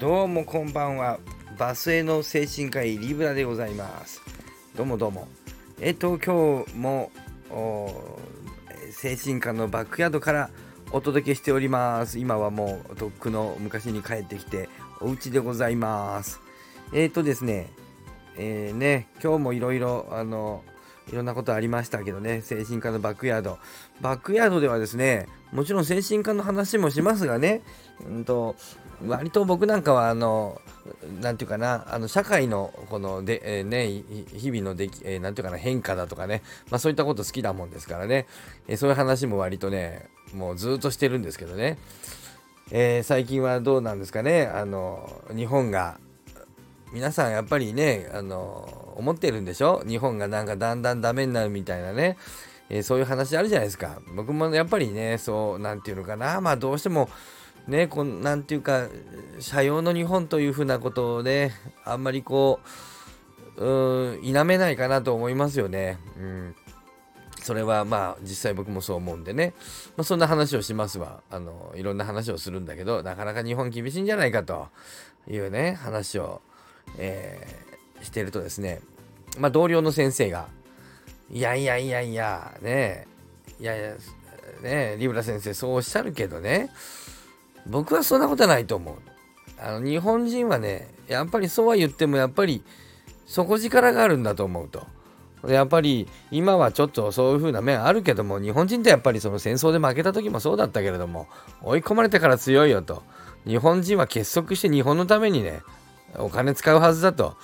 どうもこんばんは。バスへの精神科医リブラでございます。どうもどうも。えっと今日も精神科のバックヤードからお届けしております。今はもうとっくの昔に帰ってきてお家でございます。えっとですね。えー、ね今日もいろいろあのいろんなことありましたけどね、精神科のバックヤード。バックヤードではですね、もちろん精神科の話もしますがね、うんと、割と僕なんかは、あの、なんていうかな、あの社会のこので、えー、ね、日々のでき、えー、なんていうかな、変化だとかね、まあそういったこと好きだもんですからね、えー、そういう話も割とね、もうずっとしてるんですけどね、えー、最近はどうなんですかね、あの、日本が、皆さんやっぱりね、あの、思ってるんでしょ？日本がなんかだんだんダメになるみたいなね、えー、そういう話あるじゃないですか。僕もやっぱりね、そう、なんていうのかな、まあどうしても、ね、こんなんていうか、社用の日本というふうなことをね、あんまりこう、うん、否めないかなと思いますよね。うん。それはまあ実際僕もそう思うんでね、まあ、そんな話をしますわあのいろんな話をするんだけどなかなか日本厳しいんじゃないかというね話を、えしてるとですね、まあ、同僚の先生が、いやいやいやいや、ねえいやいや、ねえリブラ先生そうおっしゃるけどね、僕はそんなことはないと思う。あの日本人はね、やっぱりそうは言っても、やっぱり底力があるんだと思うと。やっぱり今はちょっとそういう風な面あるけども日本人ってやっぱりその戦争で負けた時もそうだったけれども追い込まれてから強いよと日本人は結束して日本のためにねお金使うはずだと。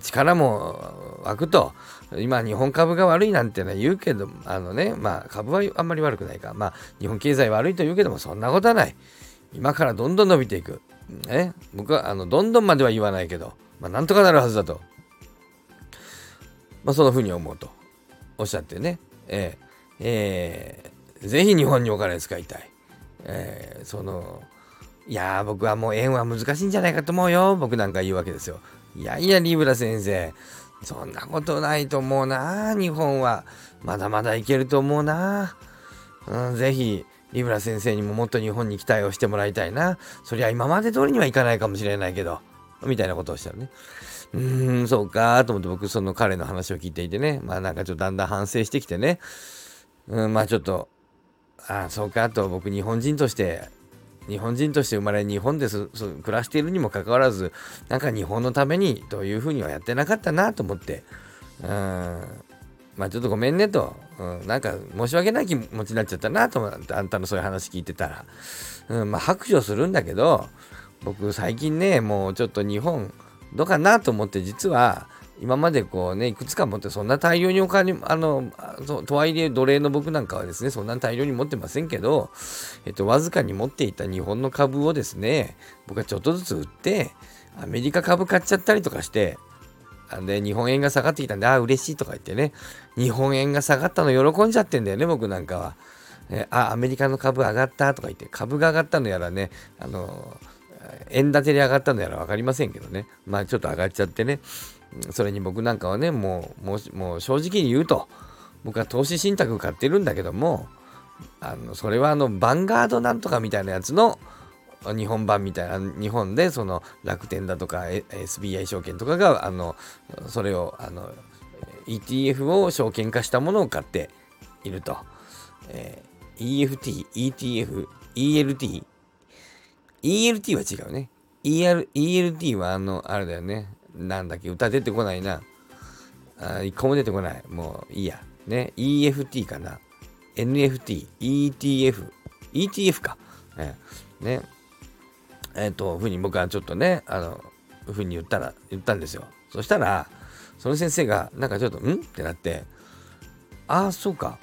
力も湧くと。今日本株が悪いなんてのは言うけどあのねまあ株はあんまり悪くないか。まあ日本経済悪いと言うけどもそんなことはない。今からどんどん伸びていく。ね僕はあのどんどんまでは言わないけどまあなんとかなるはずだと。まあそんなふうに思うと。おっしゃってね。えー、えー、ぜひ日本にお金使いたい。えー、そのいや僕はもう円は難しいんじゃないかと思うよ僕なんか言うわけですよいやいや、リブラ先生。そんなことないと思うな。日本は。まだまだいけると思うな。うん、ぜひ、リブラ先生にももっと日本に期待をしてもらいたいな。そりゃ今まで通りにはいかないかもしれないけど。みたいなことをしたらね。うーん、そうかと思って僕その彼の話を聞いていてね。まあなんかちょっとだんだん反省してきてね。うん、まあちょっと、ああ、そうかと僕日本人として日本人として生まれ日本で暮らしているにもかかわらずなんか日本のためにというふうにはやってなかったなと思って。うん。まあちょっとごめんねと、うん、なんか申し訳ない気持ちになっちゃったなと思ってあんたのそういう話聞いてたら、うん、まあ白状するんだけど僕最近ねもうちょっと日本どうかなと思って実は今までこうね、いくつか持ってそんな大量にお金、あの、とはいえ奴隷の僕なんかはですね、そんな大量に持ってませんけど、えっと、わずかに持っていた日本の株をですね、僕はちょっとずつ売って、アメリカ株買っちゃったりとかして、で、日本円が下がってきたんで、ああ、嬉しいとか言ってね、日本円が下がったの喜んじゃってんだよね、僕なんかは。えあ、アメリカの株上がったとか言って、株が上がったのやらね、あの、円建てで上がったのやら分かりませんけどね、まあちょっと上がっちゃってね、それに僕なんかはね、もう、もうもう正直に言うと、僕は投資信託買ってるんだけども、あのそれはあの、ヴァンガードなんとかみたいなやつの日本版みたいな、日本でその楽天だとか SBI 証券とかが、あの、それを、あの、ETF を証券化したものを買っていると。えー、EFT、ETF、ELT、ELT は違うね。ER、ELT はあの、あれだよね。なんだっけ、歌出てこないな。あ一個も出てこない。もういいや。ね、EFT かな。NFT、ETF、ETF か。ね。ねえっ、ー、と、ふうに僕はちょっとね、あの、ふうに言ったら、言ったんですよ。そしたら、その先生が、なんかちょっと、ん？ってなって、ああ、そうか。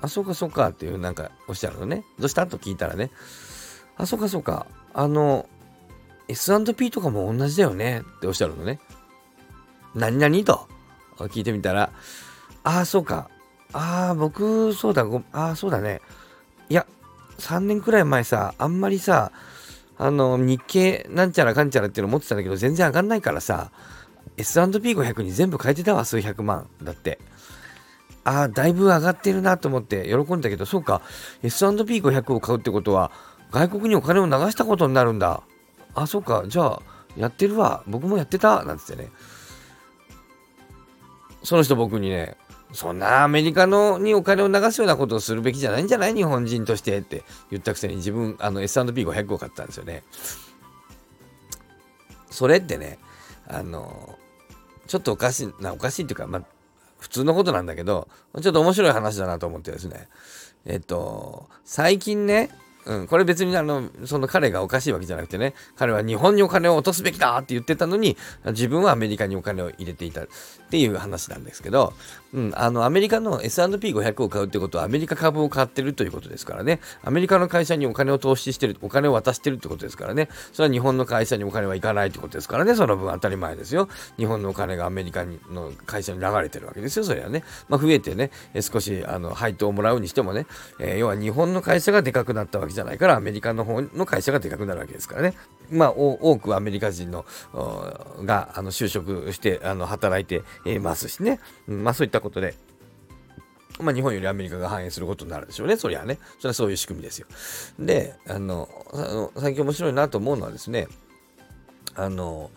あ、そうか、そうかっていう、なんかおっしゃるのね。どうしたと聞いたらね、あ、そうか、そうか。あの、S&P とかも同じだよねっておっしゃるのね。何々と聞いてみたら、ああ、そうか。ああ、僕、そうだ、ごああ、そうだね。いや、3年くらい前さ、あんまりさ、あの、日経なんちゃらかんちゃらっていうの持ってたんだけど、全然上がんないからさ、S&P500 に全部変えてたわ、数百万。だって。ああ、だいぶ上がってるなと思って喜んだけど、そうか、S&P500 を買うってことは、外国にお金を流したことになるんだ。あ、そっか。じゃあ、やってるわ。僕もやってた。なんつってね。その人僕にね、そんなアメリカのにお金を流すようなことをするべきじゃないんじゃない？日本人としてって言ったくせに自分あの S&P500 を買ったんですよね。それってね、あの、ちょっとおかしいな、おかしいっていうか、まあ、普通のことなんだけど、ちょっと面白い話だなと思ってですね。えっと、最近ね、うん、これ別にあの、その彼がおかしいわけじゃなくてね、彼は日本にお金を落とすべきだって言ってたのに、自分はアメリカにお金を入れていたっていう話なんですけど、うん、あの、アメリカの S&P500 を買うってことはアメリカ株を買ってるということですからね、アメリカの会社にお金を投資してる、お金を渡してるってことですからね、それは日本の会社にお金はいかないってことですからね、その分当たり前ですよ。日本のお金がアメリカの会社に流れてるわけですよ、それはね。まあ、増えてね、少しあの配当をもらうにしてもね、えー、要は日本の会社がでかくなったわけじゃないから、アメリカの方の会社がでかくなるわけですからね。まあ、多くアメリカ人のがあの就職してあの働いてますしね、うん、まあそういったことで、まあ、日本よりアメリカが反映することになるでしょうね。そりゃね。それはそういう仕組みですよ。で、あの、あの最近面白いなと思うのはですね、あの、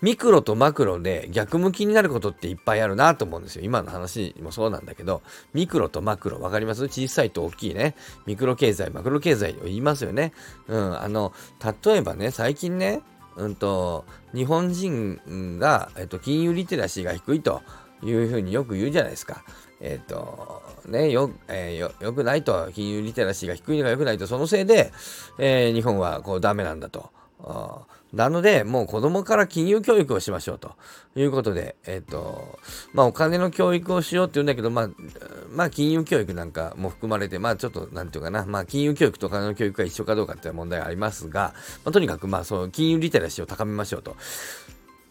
ミクロとマクロで逆向きになることっていっぱいあるなと思うんですよ。今の話もそうなんだけど、ミクロとマクロ、わかります？小さいと大きいね。ミクロ経済、マクロ経済を言いますよね。うん、あの、例えばね、最近ね、うんと、日本人が、えっと、金融リテラシーが低いというふうによく言うじゃないですか。えっ、と、ね、よ、えー、よ、よくないと、金融リテラシーが低いのが良くないと、そのせいで、えー、日本はこうダメなんだと。なので、もう子供から金融教育をしましょうということで、えっ、ー、と、まあお金の教育をしようって言うんだけど、まあ、まあ金融教育なんかも含まれて、まあちょっと、なんていうかな、まあ金融教育とお金の教育が一緒かどうかっていう問題がありますが、まあ、とにかくまあそう、金融リテラシーを高めましょうと。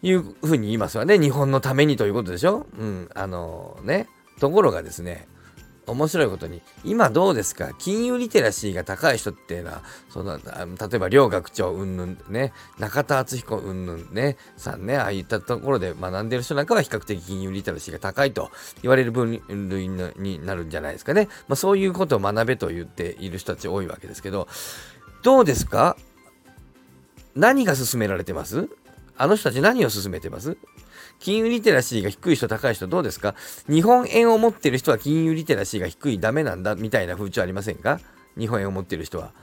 いうふうに言いますわね。日本のためにということでしょ？うん、あのね。ところがですね、面白いことに、今どうですか？金融リテラシーが高い人っていうのは、その、例えば両学長うんぬんね、中田敦彦うんぬんね、さんね、ああいったところで学んでる人なんかは比較的金融リテラシーが高いと言われる分類になるんじゃないですかね。まあそういうことを学べと言っている人たち多いわけですけど、どうですか？何が進められてます？あの人たち何を進めてます？金融リテラシーが低い人、高い人、どうですか？日本円を持ってる人は金融リテラシーが低い、ダメなんだ、みたいな風潮ありませんか？日本円を持ってる人は。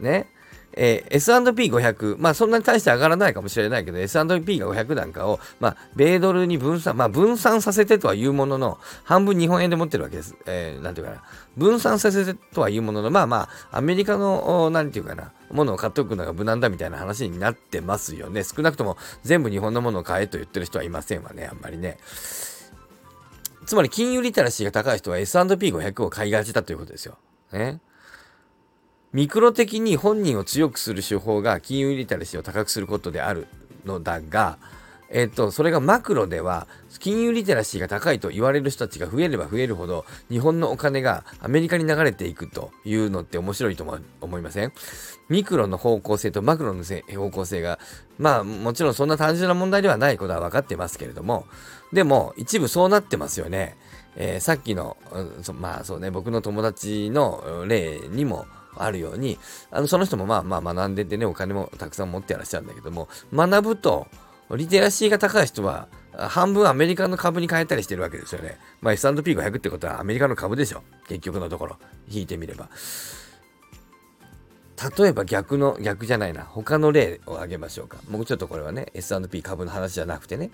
ね。えー、S&P500、まあそんなに大して上がらないかもしれないけど、S&P が500なんかを、まあ、米ドルに分散、まあ分散させてとは言うものの、半分日本円で持ってるわけです。えー、なんていうかな。分散させてとは言うものの、まあまあ、アメリカの、なんていうかな、ものを買っておくのが無難だみたいな話になってますよね。少なくとも全部日本のものを買えと言ってる人はいませんわね、あんまりね。つまり金融リテラシーが高い人は S&P500 を買いがちだということですよ。ね。ミクロ的に本人を強くする手法が金融リテラシーを高くすることであるのだが、えっと、それがマクロでは、金融リテラシーが高いと言われる人たちが増えれば増えるほど、日本のお金がアメリカに流れていくというのって面白いと思いません？ミクロの方向性とマクロの方向性が、まあもちろんそんな単純な問題ではないことは分かってますけれども、でも一部そうなってますよね。えー、さっきの、まあそうね、僕の友達の例にも、あるように、あのその人もまあまあ学んでてね、お金もたくさん持ってらっしゃるんだけども、学ぶと、リテラシーが高い人は、半分アメリカの株に変えたりしてるわけですよね。まあ S&P500 ってことはアメリカの株でしょ。結局のところ。引いてみれば。例えば逆の、逆じゃないな。他の例を挙げましょうか。もうちょっとこれはね、S&P 株の話じゃなくてね。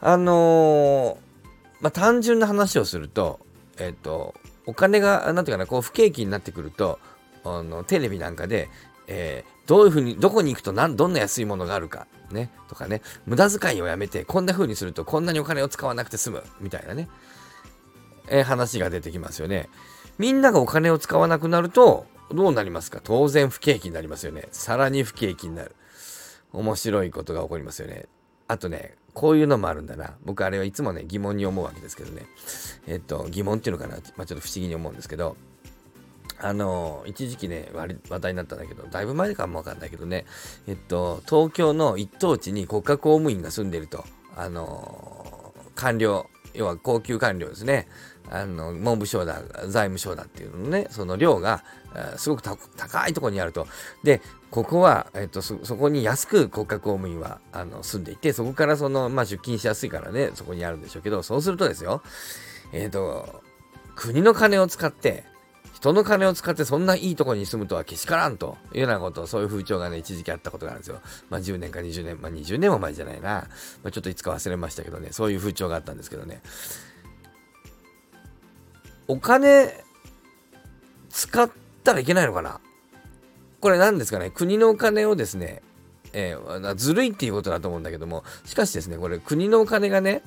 あのー、まあ単純な話をすると、えっ、ー、と、お金が、なんていうかな、こう不景気になってくると、あのテレビなんかで、えー、どういうふうに、どこに行くと何、どんな安いものがあるか、ね、とかね、無駄遣いをやめて、こんな風にするとこんなにお金を使わなくて済む、みたいなね、えー、話が出てきますよね。みんながお金を使わなくなると、どうなりますか？当然不景気になりますよね。さらに不景気になる。面白いことが起こりますよね。あとね、こういうのもあるんだな。僕あれはいつもね、疑問に思うわけですけどね。えっと、疑問っていうのかな。まあ、ちょっと不思議に思うんですけど、あの一時期ね話題になったんだけどだいぶ前かもわかんないけどね。えっと東京の一等地に国家公務員が住んでると。あの官僚要は高級官僚ですね。あの文部省だ財務省だっていうのね。その量がすごく高いところにあると。でここは、えっと、そこに安く国家公務員はあの住んでいて、そこからその、まあ、出勤しやすいからね、そこにあるんでしょうけど、そうするとですよ、えっ、と、国の金を使って、人の金を使ってそんないいとこに住むとはけしからんというようなこと、そういう風潮がね、一時期あったことがあるんですよ。まあ10年か20年、まあ20年も前じゃないな。まあ、ちょっといつか忘れましたけどね、そういう風潮があったんですけどね。お金使ったらいけないのかな？これ何ですかね？国のお金をですね、えー、ずるいっていうことだと思うんだけども、しかしですね、これ国のお金がね、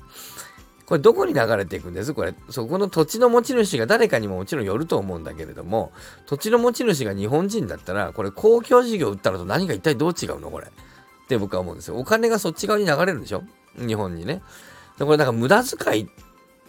これどこに流れていくんです？これ、そこの土地の持ち主が誰かにももちろんよると思うんだけれども、土地の持ち主が日本人だったら、これ公共事業売ったのと何が一体どう違うの？これ。って僕は思うんですよ。お金がそっち側に流れるんでしょ？日本にね。でこれなんか無駄遣い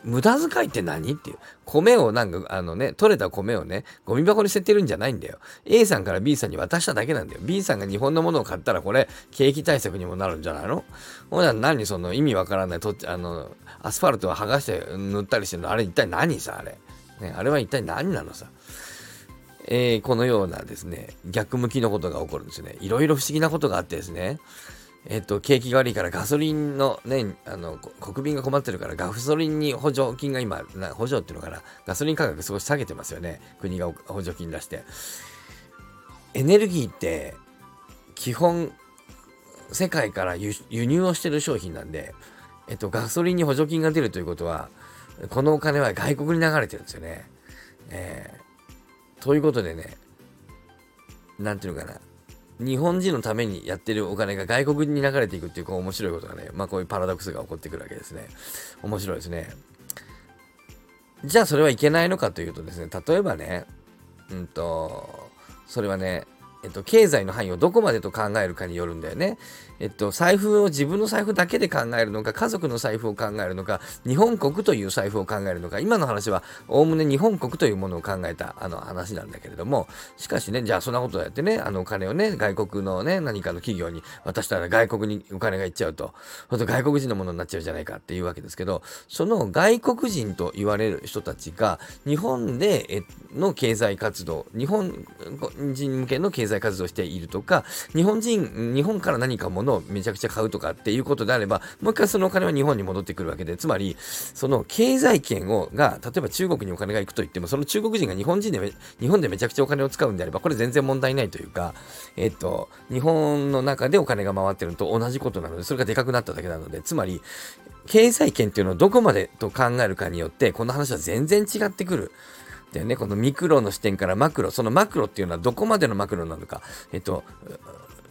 無駄遣いって何？っていう。米をなんか、あのね、取れた米をね、ゴミ箱に捨ててるんじゃないんだよ。A さんから B さんに渡しただけなんだよ。B さんが日本のものを買ったらこれ、景気対策にもなるんじゃないの？ほら、何その意味わからないと、あの、アスファルトを剥がして塗ったりしてるの、あれ一体何さ、あれ？ね、あれは一体何なのさ？えー、このようなですね、逆向きのことが起こるんですね。いろいろ不思議なことがあってですね、えっと、景気が悪いからガソリンのね、あの、国民が困ってるからガソリンに補助金が今、補助っていうのかな、ガソリン価格少し下げてますよね。国が補助金出して。エネルギーって、基本、世界から輸入をしてる商品なんで、えっと、ガソリンに補助金が出るということは、このお金は外国に流れてるんですよね。えー、ということでね、なんていうのかな、日本人のためにやってるお金が外国に流れていくっていうこう面白いことがね、まあこういうパラドックスが起こってくるわけですね。面白いですね。じゃあそれはいけないのかというとですね、例えばね、うんと、それはね、えっと、経済の範囲をどこまでと考えるかによるんだよね。えっと、財布を自分の財布だけで考えるのか、家族の財布を考えるのか、日本国という財布を考えるのか、今の話は、おおむね日本国というものを考えた、あの話なんだけれども、しかしね、じゃあそんなことをやってね、あのお金をね、外国のね、何かの企業に渡したら外国にお金が行っちゃうと、ほんと外国人のものになっちゃうじゃないかっていうわけですけど、その外国人と言われる人たちが、日本での経済活動、日本人向けの経済経済活動しているとか、日本人、日本から何か物をめちゃくちゃ買うとかっていうことであれば、もう一回そのお金は日本に戻ってくるわけで、つまり、その経済圏を、が、例えば中国にお金が行くと言っても、その中国人が日本人で、日本でめちゃくちゃお金を使うんであれば、これ全然問題ないというか、えっと、日本の中でお金が回ってるのと同じことなので、それがでかくなっただけなので、つまり、経済圏っていうのをどこまでと考えるかによって、この話は全然違ってくる。だよね、このミクロの視点からマクロ、そのマクロっていうのはどこまでのマクロなのか、えっと、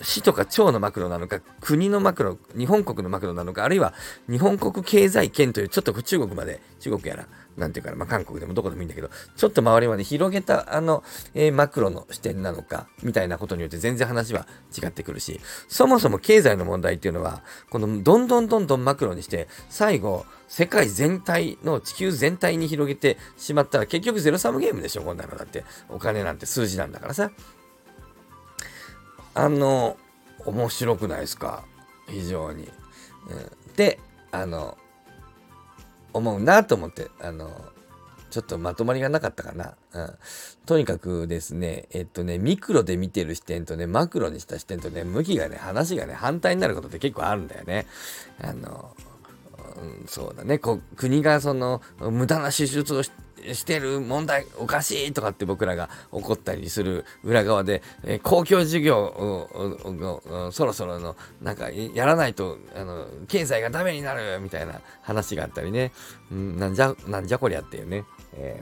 市とか町のマクロなのか、国のマクロ、日本国のマクロなのか、あるいは日本国経済圏というちょっと中国まで、中国やら、なんていうかな、まあ、韓国でもどこでもいいんだけど、ちょっと周りまで広げたあの、えー、マクロの視点なのか、みたいなことによって全然話は違ってくるし、そもそも経済の問題っていうのは、このどんどんどんどんマクロにして、最後、世界全体の地球全体に広げてしまったら結局ゼロサムゲームでしょ、こんなのだって。お金なんて数字なんだからさ。あの、面白くないですか？非常に。うん、で、あの、思うなと思って、あの、ちょっとまとまりがなかったかな。うん。とにかくですね、えっとね、ミクロで見てる視点とね、マクロにした視点とね、向きがね、話がね、反対になることって結構あるんだよね。あの、うん、そうだね、こ国がその、無駄な支出をししてる問題おかしいとかって僕らが怒ったりする裏側で、えー、公共事業をそろそろのなんかやらないとあの経済がダメになるみたいな話があったりね、うん、なんじゃなんじゃこりゃっていうね、え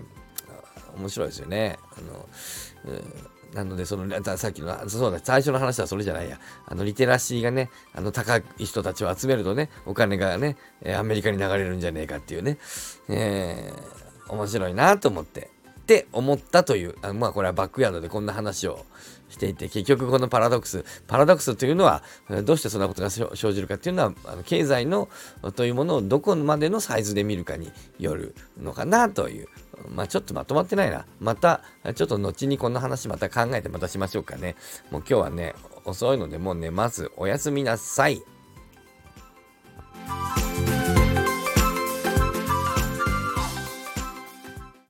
ー、面白いですよね。あの、うなので、その、さっきの、そうだ、最初の話はそれじゃないや。あの、リテラシーがね、あの、高い人たちを集めるとね、お金がね、アメリカに流れるんじゃねえかっていうね、えー、面白いなと思って。って思ったという、あまあこれはバックヤードでこんな話をしていて、結局このパラドックス、パラドックスというのは、どうしてそんなことが生じるかっていうのは、あの経済のというものをどこまでのサイズで見るかによるのかなという、まあちょっとまとまってないな。また、ちょっと後にこんな話また考えてまたしましょうかね。もう今日はね、遅いのでもうね、まずおやすみなさい。